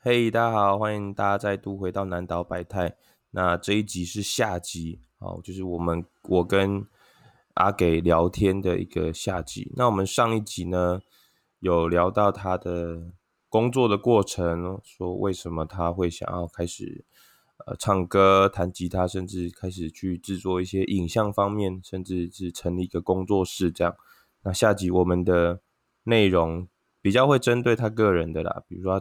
嘿，大家好，欢迎大家再度回到南岛百态。那这一集是下集，好，就是我们我跟阿给聊天的一个下集。那我们上一集呢，有聊到他的工作的过程，说为什么他会想要开始呃唱歌、弹吉他，甚至开始去制作一些影像方面，甚至是成立一个工作室这样。那下集我们的内容比较会针对他个人的啦，比如说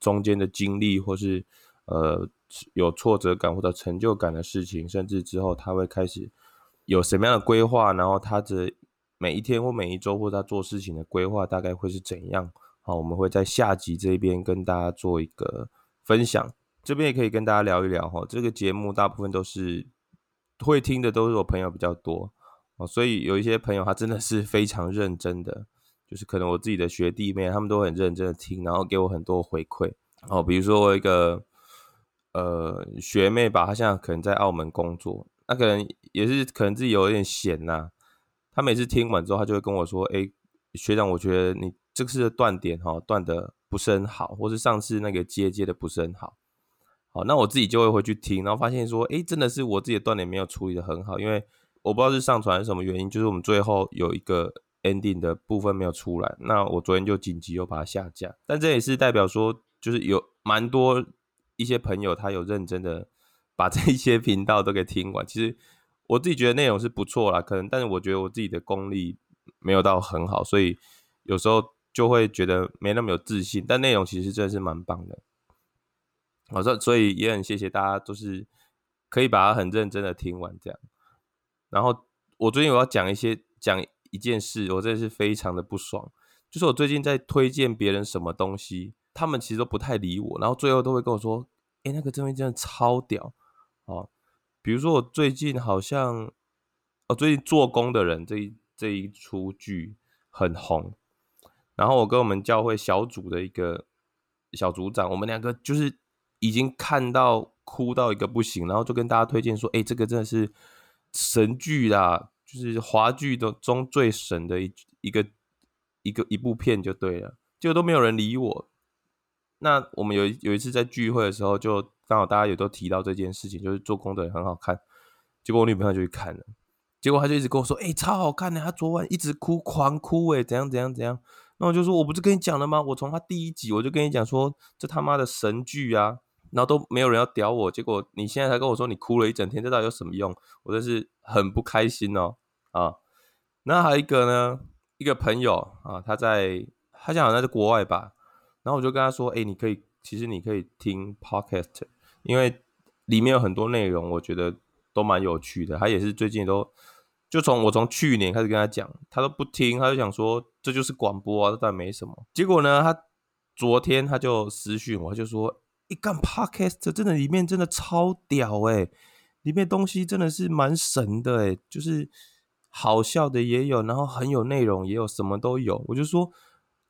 中间的经历，或是呃。有挫折感或者成就感的事情，甚至之后他会开始有什么样的规划，然后他的每一天或每一周或他做事情的规划大概会是怎样？好，我们会在下集这边跟大家做一个分享，这边也可以跟大家聊一聊哈。这个节目大部分都是会听的，都是我朋友比较多哦，所以有一些朋友他真的是非常认真的，就是可能我自己的学弟妹他们都很认真的听，然后给我很多回馈哦，比如说我一个。呃，学妹吧，她现在可能在澳门工作，那可能也是可能自己有点闲呐、啊。她每次听完之后，她就会跟我说：“哎，学长，我觉得你这次的断点哈断的不是很好，或是上次那个接接的不是很好。”好，那我自己就会回去听，然后发现说：“哎，真的是我自己的断点没有处理的很好，因为我不知道是上传是什么原因，就是我们最后有一个签订的部分没有出来。那我昨天就紧急又把它下架，但这也是代表说，就是有蛮多。”一些朋友他有认真的把这一些频道都给听完，其实我自己觉得内容是不错啦，可能但是我觉得我自己的功力没有到很好，所以有时候就会觉得没那么有自信。但内容其实真的是蛮棒的，我说所以也很谢谢大家，都是可以把它很认真的听完这样。然后我最近我要讲一些讲一件事，我真的是非常的不爽，就是我最近在推荐别人什么东西。他们其实都不太理我，然后最后都会跟我说：“哎、那个东西真的超屌哦！”比如说我最近好像，哦，最近做工的人这一这一出剧很红，然后我跟我们教会小组的一个小组长，我们两个就是已经看到哭到一个不行，然后就跟大家推荐说：“哎、这个真的是神剧啦，就是华剧的中最神的一一个一个一部片就对了。”结果都没有人理我。那我们有有一次在聚会的时候，就刚好大家也都提到这件事情，就是做工的人很好看。结果我女朋友就去看了，结果她就一直跟我说：“哎、超好看的！”她昨晚一直哭，狂哭，哎，怎样怎样怎样。那我就说：“我不是跟你讲了吗？我从她第一集我就跟你讲说，这他妈的神剧啊！”然后都没有人要屌我，结果你现在才跟我说你哭了一整天，这到底有什么用？我真是很不开心哦啊！那还有一个呢，一个朋友啊，他在他讲好像在国外吧。然后我就跟他说：“哎、你可以，其实你可以听 podcast，因为里面有很多内容，我觉得都蛮有趣的。他也是最近都，就从我从去年开始跟他讲，他都不听，他就想说这就是广播啊，但没什么。结果呢，他昨天他就私讯我，他就说：一干 podcast 真的里面真的超屌哎、欸，里面东西真的是蛮神的哎、欸，就是好笑的也有，然后很有内容也有，什么都有。我就说。”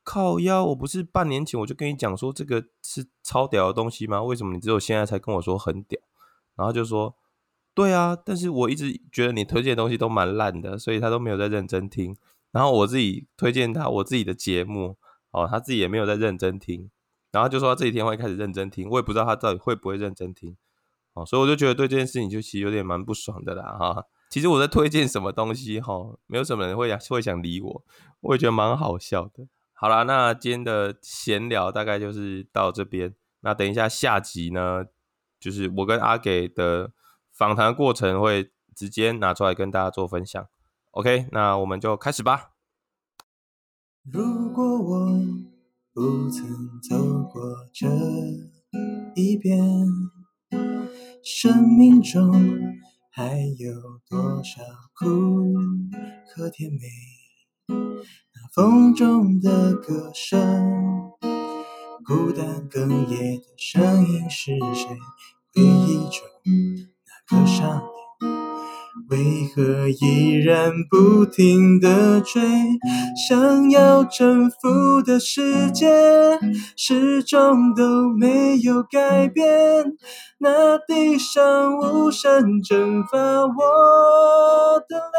靠腰，我不是半年前我就跟你讲说这个是超屌的东西吗？为什么你只有现在才跟我说很屌？然后就说，对啊，但是我一直觉得你推荐的东西都蛮烂的，所以他都没有在认真听。然后我自己推荐他我自己的节目，哦，他自己也没有在认真听。然后就说他这几天会开始认真听，我也不知道他到底会不会认真听。哦，所以我就觉得对这件事情就其实有点蛮不爽的啦，哈。其实我在推荐什么东西，哈，没有什么人会会想理我，我也觉得蛮好笑的。好啦，那今天的闲聊大概就是到这边。那等一下下集呢，就是我跟阿给的访谈过程会直接拿出来跟大家做分享。OK，那我们就开始吧。如果我不曾走过这一遍，生命中还有多少苦和甜美？那风中的歌声，孤单哽咽的声音是谁？回忆中那个伤，为何依然不停地追？想要征服的世界，始终都没有改变。那地上无声蒸发我的泪。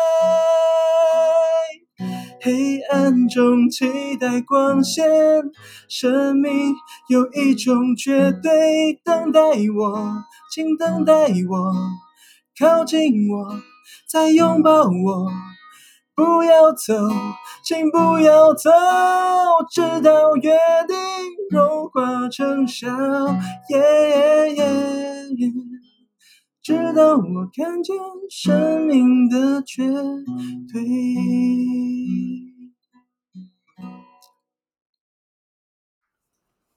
黑暗中期待光线，生命有一种绝对等待我，请等待我，靠近我，再拥抱我，不要走，请不要走，直到约定融化成笑。Yeah, yeah, yeah. 直到我看见生命的绝对。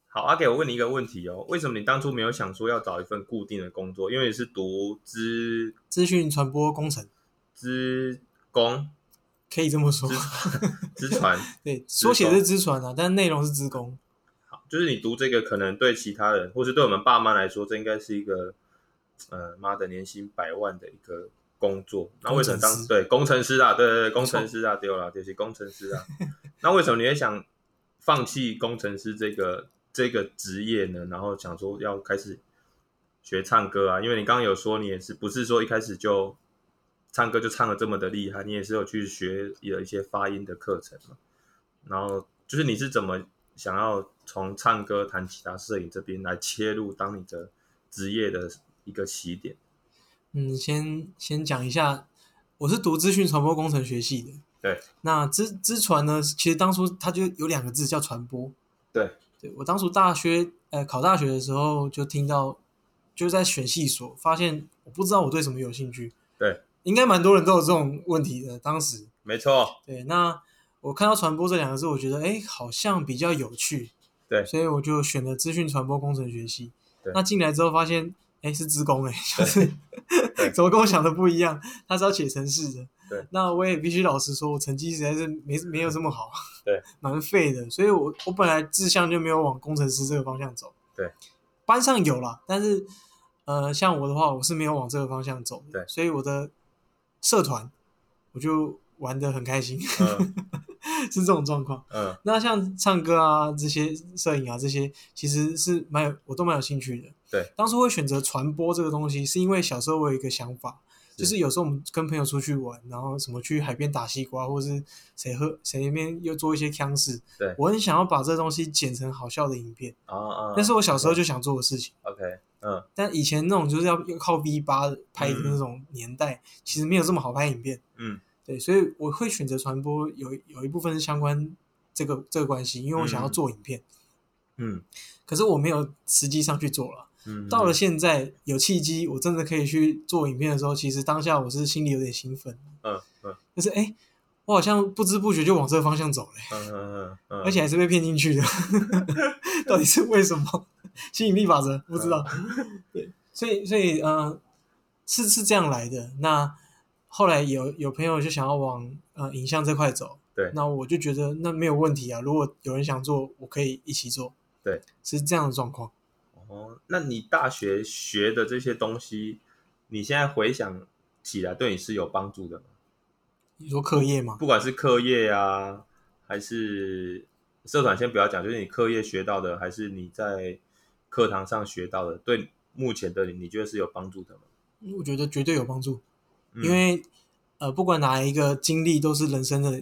好，阿给，我问你一个问题哦，为什么你当初没有想说要找一份固定的工作？因为你是读资资讯传播工程，资工可以这么说，之船 对，缩写是之船啊，但内容是之工。好，就是你读这个，可能对其他人，或是对我们爸妈来说，这应该是一个。呃，妈的，年薪百万的一个工作，那为什么当对工程师啊？对对对，工程师啊，丢了，就是工程师啊。那为什么你会想放弃工程师这个这个职业呢？然后想说要开始学唱歌啊？因为你刚刚有说你也是不是说一开始就唱歌就唱的这么的厉害？你也是有去学有一些发音的课程嘛？然后就是你是怎么想要从唱歌、弹吉他、摄影这边来切入当你的职业的？一个起点，嗯，先先讲一下，我是读资讯传播工程学系的，对。那资资传呢，其实当初它就有两个字叫传播，对。对我当初大学呃考大学的时候就听到，就在选系所，发现我不知道我对什么有兴趣，对。应该蛮多人都有这种问题的，当时。没错。对，那我看到传播这两个字，我觉得哎，好像比较有趣，对。所以我就选了资讯传播工程学系。对。那进来之后发现。哎，是职工哎，就是 怎么跟我想的不一样？他是要写程式的。对，那我也必须老实说，我成绩实在是没没有这么好，对，蛮废的。所以我我本来志向就没有往工程师这个方向走。对，班上有啦，但是呃，像我的话，我是没有往这个方向走的。对，所以我的社团我就玩的很开心。嗯 是这种状况，嗯，那像唱歌啊，这些摄影啊，这些其实是蛮有，我都蛮有兴趣的。对，当初会选择传播这个东西，是因为小时候我有一个想法，是就是有时候我们跟朋友出去玩，然后什么去海边打西瓜，或者是谁喝谁那边又做一些腔事，对，我很想要把这东西剪成好笑的影片啊啊，那是我小时候就想做的事情。OK，嗯，但以前那种就是要要靠 V 八拍的那种年代，嗯、其实没有这么好拍影片，嗯。对，所以我会选择传播，有有一部分是相关这个这个关系，因为我想要做影片，嗯，可是我没有实际上去做了，嗯，到了现在有契机，我真的可以去做影片的时候，其实当下我是心里有点兴奋，嗯嗯，就是哎，我好像不知不觉就往这个方向走了，嗯嗯嗯，而且还是被骗进去的，到底是为什么？吸引力法则不知道，对，所以所以嗯，是是这样来的，那。后来有有朋友就想要往呃影像这块走，对，那我就觉得那没有问题啊。如果有人想做，我可以一起做，对，是这样的状况。哦，那你大学学的这些东西，你现在回想起来，对你是有帮助的吗？你说课业吗？不管是课业啊，还是社团，先不要讲，就是你课业学到的，还是你在课堂上学到的，对目前的你，你觉得是有帮助的吗？我觉得绝对有帮助。因为，嗯、呃，不管哪一个经历都是人生的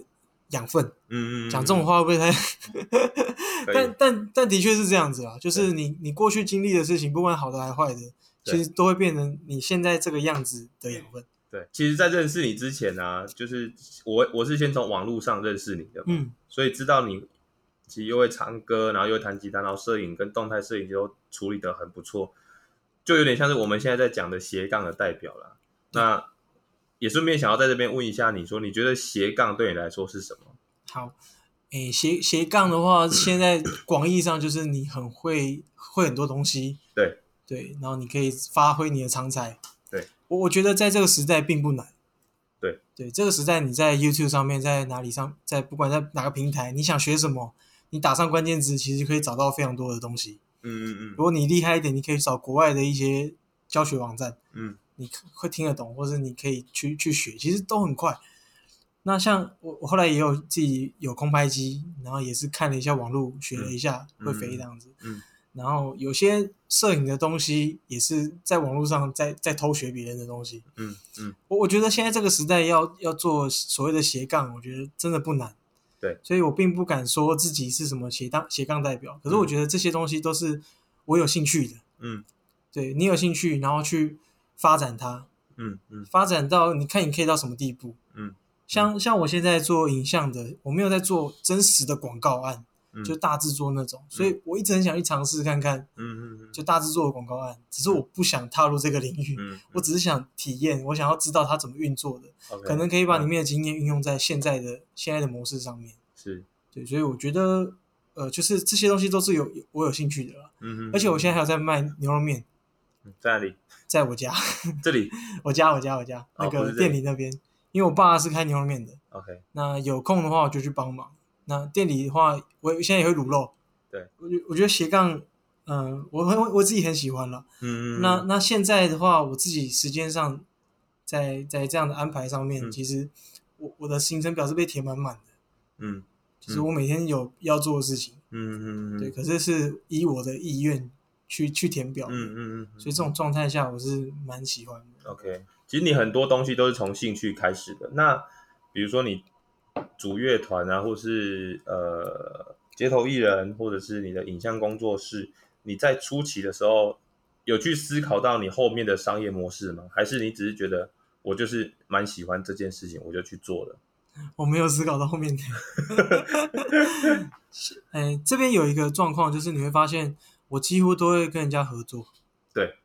养分。嗯嗯。讲这种话会不会太？但但但的确是这样子啊，就是你你过去经历的事情，不管好的还是坏的，其实都会变成你现在这个样子的养分。对，其实，在认识你之前呢、啊，就是我我是先从网络上认识你的，嗯，所以知道你其实又会唱歌，然后又会弹吉他，然后摄影跟动态摄影都处理得很不错，就有点像是我们现在在讲的斜杠的代表了。那也顺便想要在这边问一下，你说你觉得斜杠对你来说是什么？好，诶，斜斜杠的话，现在广义上就是你很会会很多东西，对对，然后你可以发挥你的长才，对，我我觉得在这个时代并不难，对对，这个时代你在 YouTube 上面，在哪里上，在不管在哪个平台，你想学什么，你打上关键字，其实可以找到非常多的东西，嗯嗯嗯，如果你厉害一点，你可以找国外的一些教学网站，嗯。你会听得懂，或者你可以去去学，其实都很快。那像我，我后来也有自己有空拍机，然后也是看了一下网络，学了一下，会飞这样子。嗯，嗯然后有些摄影的东西也是在网络上在在偷学别人的东西。嗯嗯，我我觉得现在这个时代要要做所谓的斜杠，我觉得真的不难。对，所以我并不敢说自己是什么斜杠斜杠代表，可是我觉得这些东西都是我有兴趣的。嗯，对，你有兴趣，然后去发展它。嗯嗯，发展到你看你可以到什么地步？嗯，像像我现在做影像的，我没有在做真实的广告案，嗯、就大制作那种，所以我一直很想去尝试看看。嗯嗯嗯，就大制作的广告案，只是我不想踏入这个领域。嗯，我只是想体验，我想要知道它怎么运作的，okay, 可能可以把里面的经验运用在现在的、嗯、现在的模式上面。是，对，所以我觉得，呃，就是这些东西都是有我有兴趣的啦。嗯哼，而且我现在还有在卖牛肉面。在哪里？在我家。这里？我家，我家，我家，那个店里那边。因为我爸是开牛肉面的。OK。那有空的话，我就去帮忙。那店里的话，我现在也会卤肉。对。我觉我觉得斜杠，嗯，我很我自己很喜欢了。嗯嗯。那那现在的话，我自己时间上，在在这样的安排上面，嗯、其实我我的行程表是被填满满的。嗯。就是我每天有要做的事情。嗯嗯嗯。对，可是是以我的意愿。去去填表，嗯嗯嗯，所以这种状态下我是蛮喜欢的。OK，其实你很多东西都是从兴趣开始的。那比如说你组乐团啊，或是呃街头艺人，或者是你的影像工作室，你在初期的时候有去思考到你后面的商业模式吗？还是你只是觉得我就是蛮喜欢这件事情，我就去做了？我没有思考到后面的。哎，这边有一个状况，就是你会发现。我几乎都会跟人家合作，对，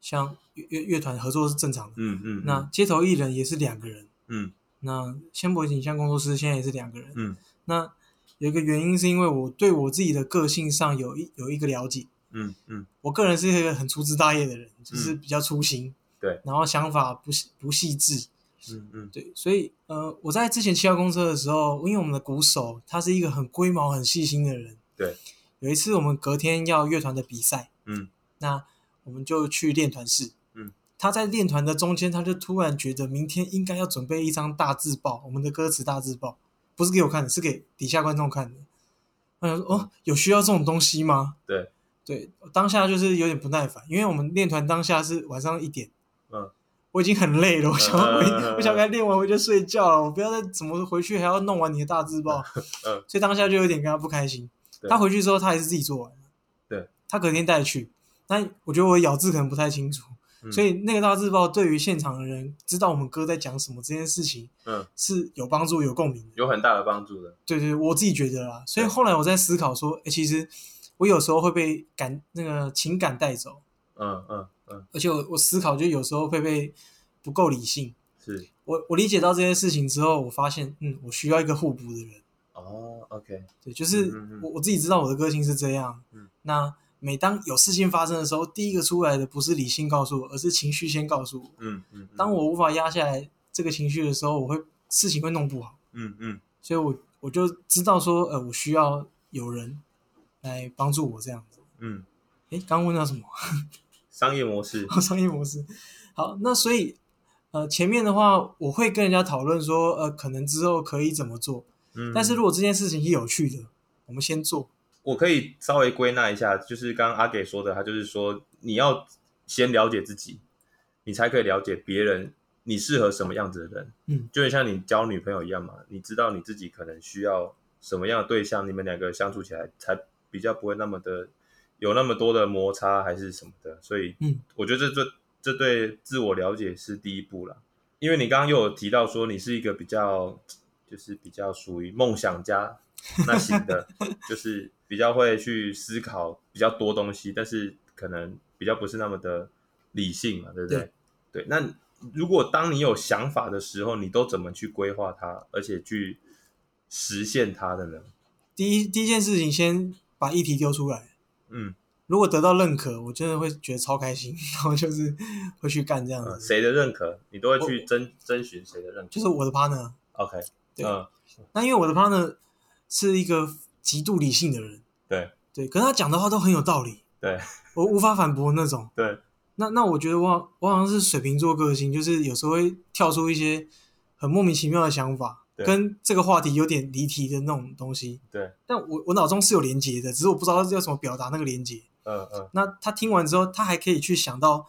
像乐乐团合作是正常的，嗯嗯，那街头艺人也是两个人，嗯，那先博影像工作室现在也是两个人，嗯，那有一个原因是因为我对我自己的个性上有一有一个了解，嗯嗯，我个人是一个很粗枝大叶的人，就是比较粗心，对，然后想法不不细致，嗯嗯，对，所以呃，我在之前七号公车的时候，因为我们的鼓手他是一个很龟毛、很细心的人，对。有一次，我们隔天要乐团的比赛，嗯，那我们就去练团室，嗯，他在练团的中间，他就突然觉得明天应该要准备一张大字报，我们的歌词大字报，不是给我看的，是给底下观众看的。我想说，哦，有需要这种东西吗？对，对，当下就是有点不耐烦，因为我们练团当下是晚上一点，嗯，我已经很累了，我想回，嗯、我想该练完回去睡觉了，我不要再怎么回去还要弄完你的大字报，嗯，所以当下就有点跟他不开心。他回去之后，他还是自己做完了。对，他隔天带去，那我觉得我咬字可能不太清楚，嗯、所以那个大字报对于现场的人知道我们哥在讲什么这件事情，嗯，是有帮助、有共鸣的，有很大的帮助的。对对，我自己觉得啦。所以后来我在思考说，哎，其实我有时候会被感那个情感带走，嗯嗯嗯，而且我我思考就有时候会被不够理性。是我我理解到这件事情之后，我发现，嗯，我需要一个互补的人。哦、oh，OK，对，就是我我自己知道我的个性是这样。嗯，那每当有事情发生的时候，第一个出来的不是理性告诉我，而是情绪先告诉我。嗯嗯，当我无法压下来这个情绪的时候，我会事情会弄不好。嗯嗯，所以我我就知道说，呃，我需要有人来帮助我这样子。嗯，诶，刚问到什么？商业模式。商业模式。好，那所以呃，前面的话我会跟人家讨论说，呃，可能之后可以怎么做。嗯，但是如果这件事情是有趣的，我们先做。我可以稍微归纳一下，就是刚刚阿给说的，他就是说你要先了解自己，你才可以了解别人，你适合什么样子的人。嗯，就像你交女朋友一样嘛，你知道你自己可能需要什么样的对象，你们两个相处起来才比较不会那么的有那么多的摩擦还是什么的。所以，嗯，我觉得这这这对自我了解是第一步了。因为你刚刚又有提到说你是一个比较。就是比较属于梦想家那型的，就是比较会去思考比较多东西，但是可能比较不是那么的理性嘛，对不对？对，对。那如果当你有想法的时候，你都怎么去规划它，而且去实现它的呢？第一，第一件事情，先把议题丢出来。嗯，如果得到认可，我真的会觉得超开心，然后就是会去干这样子。嗯，谁的认可，你都会去征征询谁的认可？就是我的 partner。OK。对，嗯、那因为我的 partner 是一个极度理性的人，对对，可是他讲的话都很有道理，对，我无法反驳那种，对。那那我觉得我我好像是水瓶座个性，就是有时候会跳出一些很莫名其妙的想法，跟这个话题有点离题的那种东西，对。但我我脑中是有连接的，只是我不知道要怎么表达那个连接，嗯嗯。那他听完之后，他还可以去想到，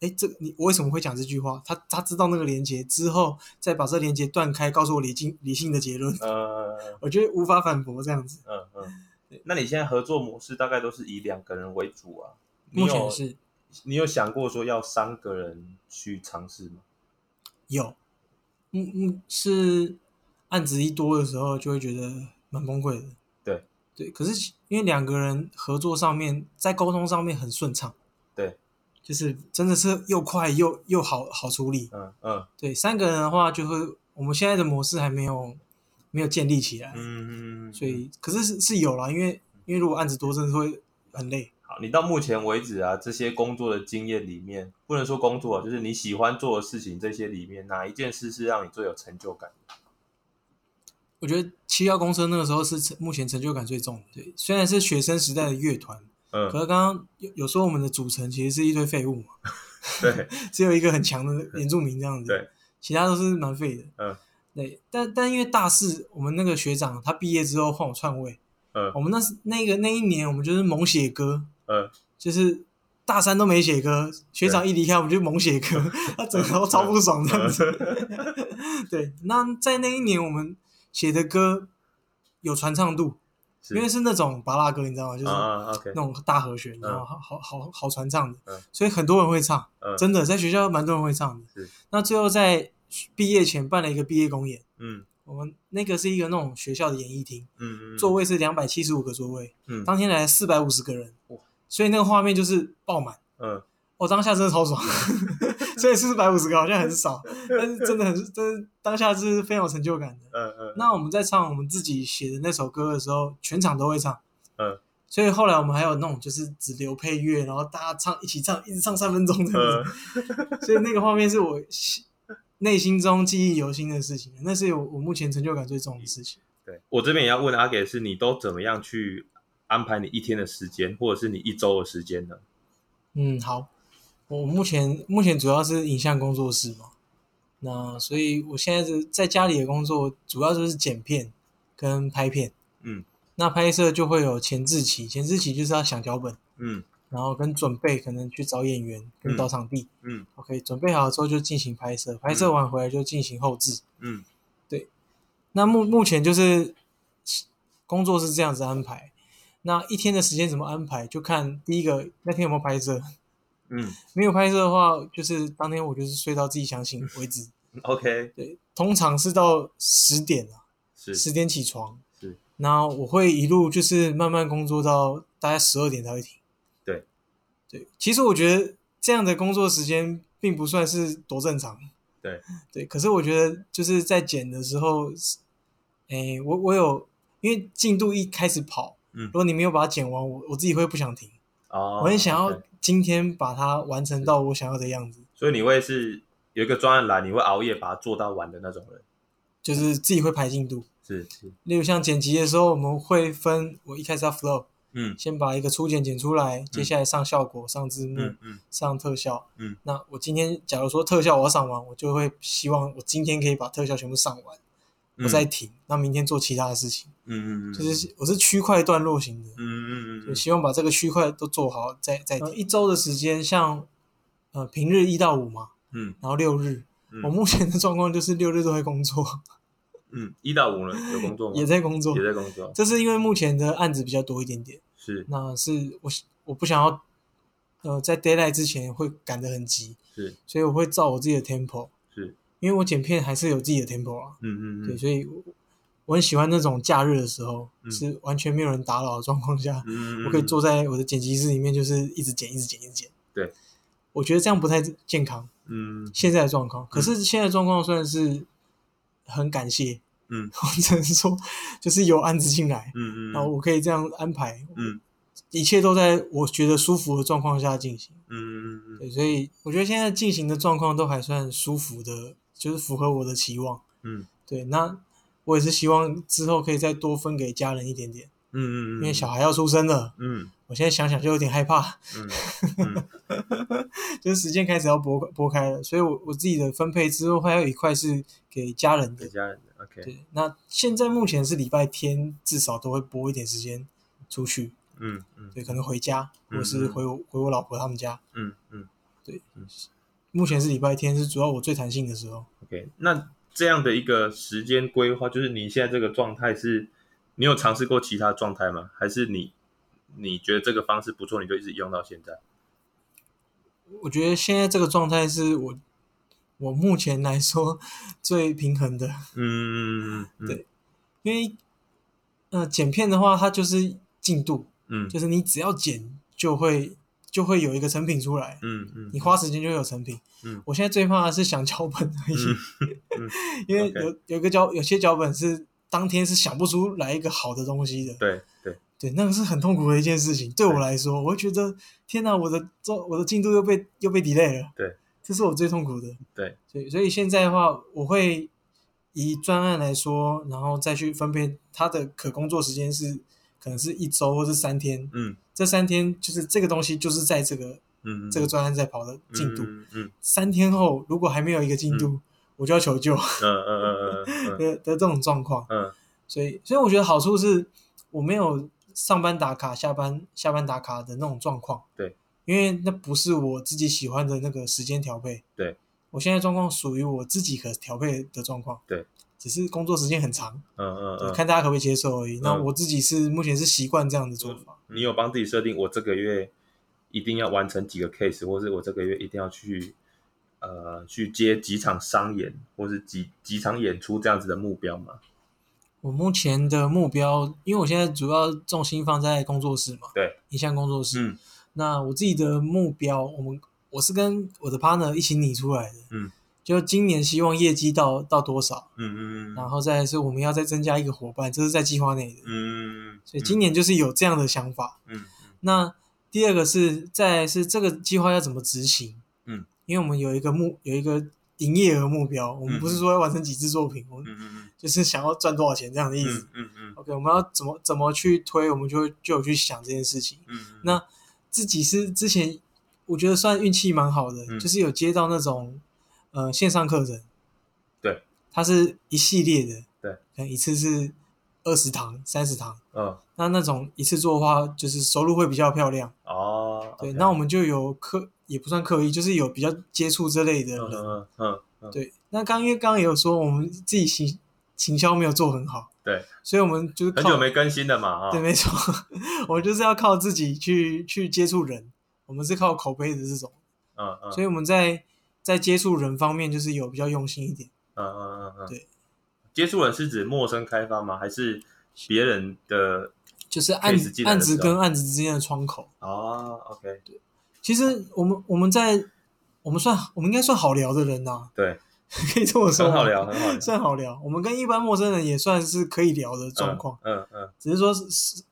哎，这你我为什么会讲这句话？他他知道那个连接之后，再把这连接断开，告诉我理性理性的结论。呃，我觉得无法反驳这样子。嗯嗯。那你现在合作模式大概都是以两个人为主啊？目前是。你有想过说要三个人去尝试吗？有。嗯嗯，是案子一多的时候就会觉得蛮崩溃的。对对，可是因为两个人合作上面，在沟通上面很顺畅。对，就是真的是又快又又好好处理。嗯嗯，对，三个人的话就会，我们现在的模式还没有没有建立起来。嗯嗯嗯。所以，可是是是有啦，因为因为如果案子多，真的会很累。好你到目前为止啊，这些工作的经验里面，不能说工作，就是你喜欢做的事情，这些里面哪一件事是让你最有成就感的？我觉得七号公车那个时候是目前成就感最重的。对，虽然是学生时代的乐团，嗯，可是刚刚有有说我们的组成其实是一堆废物嘛，对，只有一个很强的原住民这样子，对，其他都是蛮废的，嗯，对，但但因为大四，我们那个学长他毕业之后换我篡位，嗯，我们那是那个那一年，我们就是猛写歌。嗯，就是大三都没写歌，学长一离开，我们就猛写歌，他整个都超不爽这样子。对，那在那一年我们写的歌有传唱度，因为是那种巴拉歌，你知道吗？就是那种大和弦，然后好好好好传唱的，所以很多人会唱，真的在学校蛮多人会唱的。那最后在毕业前办了一个毕业公演，嗯。我们那个是一个那种学校的演艺厅，嗯嗯，座位是两百七十五个座位，嗯，当天来了四百五十个人，哇，所以那个画面就是爆满，嗯，我当下真的超爽，所以四百五十个好像很少，但是真的很，真的当下是非常有成就感的，嗯嗯。那我们在唱我们自己写的那首歌的时候，全场都会唱，嗯，所以后来我们还有那种就是只留配乐，然后大家唱一起唱，一直唱三分钟这样子，所以那个画面是我。内心中记忆犹新的事情，那是我我目前成就感最重的事情。对，我这边也要问阿给，是你都怎么样去安排你一天的时间，或者是你一周的时间呢？嗯，好，我目前目前主要是影像工作室嘛，那所以我现在是在家里的工作，主要就是剪片跟拍片。嗯，那拍摄就会有前置期，前置期就是要想脚本。嗯。然后跟准备，可能去找演员，跟找场地。嗯，嗯，OK，准备好了之后就进行拍摄，拍摄完回来就进行后置。嗯，对。那目目前就是工作是这样子安排。那一天的时间怎么安排？就看第一个那天有没有拍摄。嗯，没有拍摄的话，就是当天我就是睡到自己想醒为止。OK，对，通常是到十点啊，是十点起床。是，然后我会一路就是慢慢工作到大概十二点才会停。对，对其实我觉得这样的工作时间并不算是多正常。对 对，可是我觉得就是在剪的时候，哎，我我有因为进度一开始跑，嗯，如果你没有把它剪完，我我自己会不想停。哦，我很想要今天把它完成到我想要的样子。所以你会是有一个专案来，你会熬夜把它做到完的那种人，就是自己会排进度。是是，例如像剪辑的时候，我们会分，我一开始要 flow。嗯，先把一个初剪剪出来，接下来上效果、上字幕、上特效。嗯，那我今天假如说特效我要上完，我就会希望我今天可以把特效全部上完，我再停，那明天做其他的事情。嗯嗯嗯，就是我是区块段落型的。嗯嗯嗯，就希望把这个区块都做好，再再停。一周的时间，像呃平日一到五嘛，嗯，然后六日，我目前的状况就是六日都会工作。嗯，一到五呢有工作吗？也在工作，也在工作。这是因为目前的案子比较多一点点。是，那是我我不想要，呃，在 deadline 之前会赶得很急。是，所以我会照我自己的 tempo。是，因为我剪片还是有自己的 tempo 啊。嗯嗯嗯。对，所以我很喜欢那种假日的时候，是完全没有人打扰的状况下，我可以坐在我的剪辑室里面，就是一直剪，一直剪，一直剪。对，我觉得这样不太健康。嗯。现在的状况，可是现在的状况算是。很感谢，嗯，我只能说，就是有案子进来，嗯嗯，然后我可以这样安排，嗯，一切都在我觉得舒服的状况下进行，嗯嗯嗯，对，所以我觉得现在进行的状况都还算舒服的，就是符合我的期望，嗯，对，那我也是希望之后可以再多分给家人一点点，嗯嗯嗯，因为小孩要出生了，嗯，我现在想想就有点害怕，嗯，就是时间开始要拨拨开了，所以我我自己的分配之后还有一块是。给家人的，给家人的，OK。对，那现在目前是礼拜天，至少都会拨一点时间出去。嗯嗯，对，可能回家，或者是回我回我老婆他们家，嗯嗯，对，目前是礼拜天是主要我最弹性的时候。OK，那这样的一个时间规划，就是你现在这个状态是，你有尝试过其他状态吗？还是你你觉得这个方式不错，你就一直用到现在？我觉得现在这个状态是我我目前来说最平衡的。嗯嗯嗯，对，因为呃剪片的话，它就是进度，嗯，就是你只要剪就会就会有一个成品出来，嗯嗯，你花时间就会有成品。嗯，我现在最怕的是想脚本而已，因为有有一个脚有些脚本是当天是想不出来一个好的东西的。对对。对，那个是很痛苦的一件事情。对我来说，我会觉得天哪，我的做我的进度又被又被 delay 了。对，这是我最痛苦的。对，所以所以现在的话，我会以专案来说，然后再去分配它的可工作时间是可能是一周或是三天。嗯，这三天就是这个东西就是在这个嗯，嗯这个专案在跑的进度。嗯，嗯三天后如果还没有一个进度，嗯、我就要求救。嗯嗯嗯嗯嗯 的的这种状况。嗯，所以所以我觉得好处是我没有。上班打卡，下班下班打卡的那种状况，对，因为那不是我自己喜欢的那个时间调配，对，我现在状况属于我自己可调配的状况，对，只是工作时间很长，嗯嗯嗯，看大家可不可以接受而已。那我自己是目前是习惯这样的做法。你有帮自己设定，我这个月一定要完成几个 case，或是我这个月一定要去呃去接几场商演，或是几几场演出这样子的目标吗？我目前的目标，因为我现在主要重心放在工作室嘛，对，影像工作室。嗯，那我自己的目标，我们我是跟我的 partner 一起拟出来的。嗯，就今年希望业绩到到多少？嗯嗯嗯。然后再来是我们要再增加一个伙伴，这是在计划内的。嗯嗯。所以今年就是有这样的想法。嗯。那第二个是在是这个计划要怎么执行？嗯，因为我们有一个目有一个。营业额目标，我们不是说要完成几支作品，我们就是想要赚多少钱这样的意思。嗯嗯。OK，我们要怎么怎么去推，我们就就有去想这件事情。嗯。那自己是之前我觉得算运气蛮好的，就是有接到那种呃线上课程。对。它是一系列的。对。可能一次是二十堂、三十堂。嗯。那那种一次做的话，就是收入会比较漂亮。哦。对，那我们就有刻。也不算刻意，就是有比较接触这类的人。嗯嗯对，那刚因为刚刚也有说，我们自己行行销没有做很好。对。所以我们就是很久没更新了嘛。对，没错，我们就是要靠自己去去接触人，我们是靠口碑的这种。嗯嗯。所以我们在在接触人方面，就是有比较用心一点。嗯嗯嗯嗯。对。接触人是指陌生开发吗？还是别人的？就是案子案子跟案子之间的窗口。哦，OK。对。其实我们我们在我们算我们应该算好聊的人呐，对，可以这么说，很好聊，很好聊，算好聊。我们跟一般陌生人也算是可以聊的状况，嗯嗯，只是说是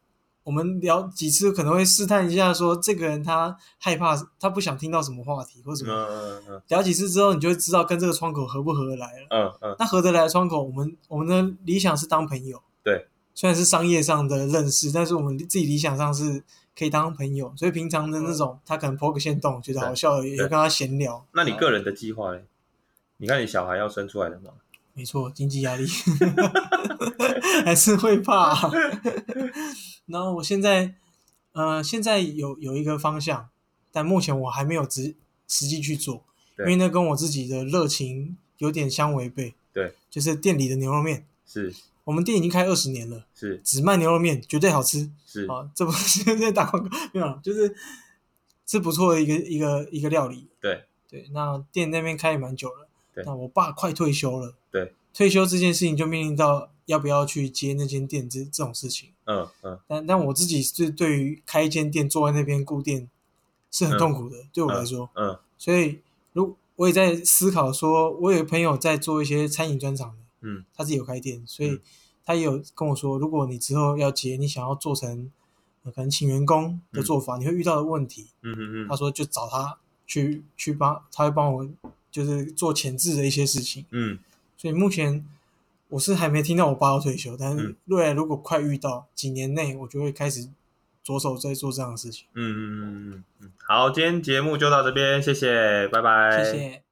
我们聊几次可能会试探一下，说这个人他害怕，他不想听到什么话题或什么，嗯嗯嗯，聊几次之后，你就会知道跟这个窗口合不合得来了，嗯嗯，那合得来的窗口，我们我们的理想是当朋友，对，虽然是商业上的认识，但是我们自己理想上是。可以当朋友，所以平常的那种，他可能 po 个线动，觉得好笑，也跟他闲聊。那你个人的计划呢？你看你小孩要生出来了吗？没错，经济压力 还是会怕。然后我现在，呃，现在有有一个方向，但目前我还没有实实际去做，因为那跟我自己的热情有点相违背。对，就是店里的牛肉面是。我们店已经开二十年了，是只卖牛肉面，绝对好吃，是啊，这不是 在打广告，没有，就是是不错的一个一个一个料理，对对。那店那边开也蛮久了，对。那我爸快退休了，对，退休这件事情就面临到要不要去接那间店这这种事情，嗯嗯。但但我自己是对于开一间店坐在那边顾店是很痛苦的，对我来说，嗯。所以如我也在思考说，我有个朋友在做一些餐饮专场的。嗯，他自己有开店，所以他也有跟我说，如果你之后要接，你想要做成可能请员工的做法，你会遇到的问题。嗯嗯嗯，他说就找他去去帮，他会帮我就是做前置的一些事情。嗯，所以目前我是还没听到我爸要退休，但是未来如果快遇到几年内，我就会开始着手在做这样的事情。嗯嗯嗯嗯嗯，好，今天节目就到这边，谢谢，拜拜，谢谢。